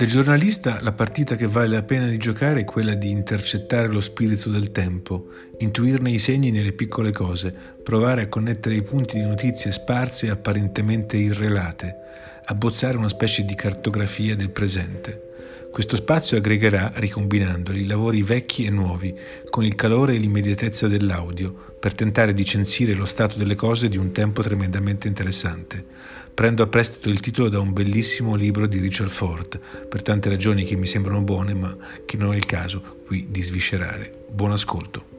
Del giornalista la partita che vale la pena di giocare è quella di intercettare lo spirito del tempo, intuirne i segni nelle piccole cose, provare a connettere i punti di notizie sparse e apparentemente irrelate, abbozzare una specie di cartografia del presente. Questo spazio aggregherà, ricombinandoli, lavori vecchi e nuovi, con il calore e l'immediatezza dell'audio, per tentare di censire lo stato delle cose di un tempo tremendamente interessante. Prendo a prestito il titolo da un bellissimo libro di Richard Ford, per tante ragioni che mi sembrano buone, ma che non è il caso qui di sviscerare. Buon ascolto.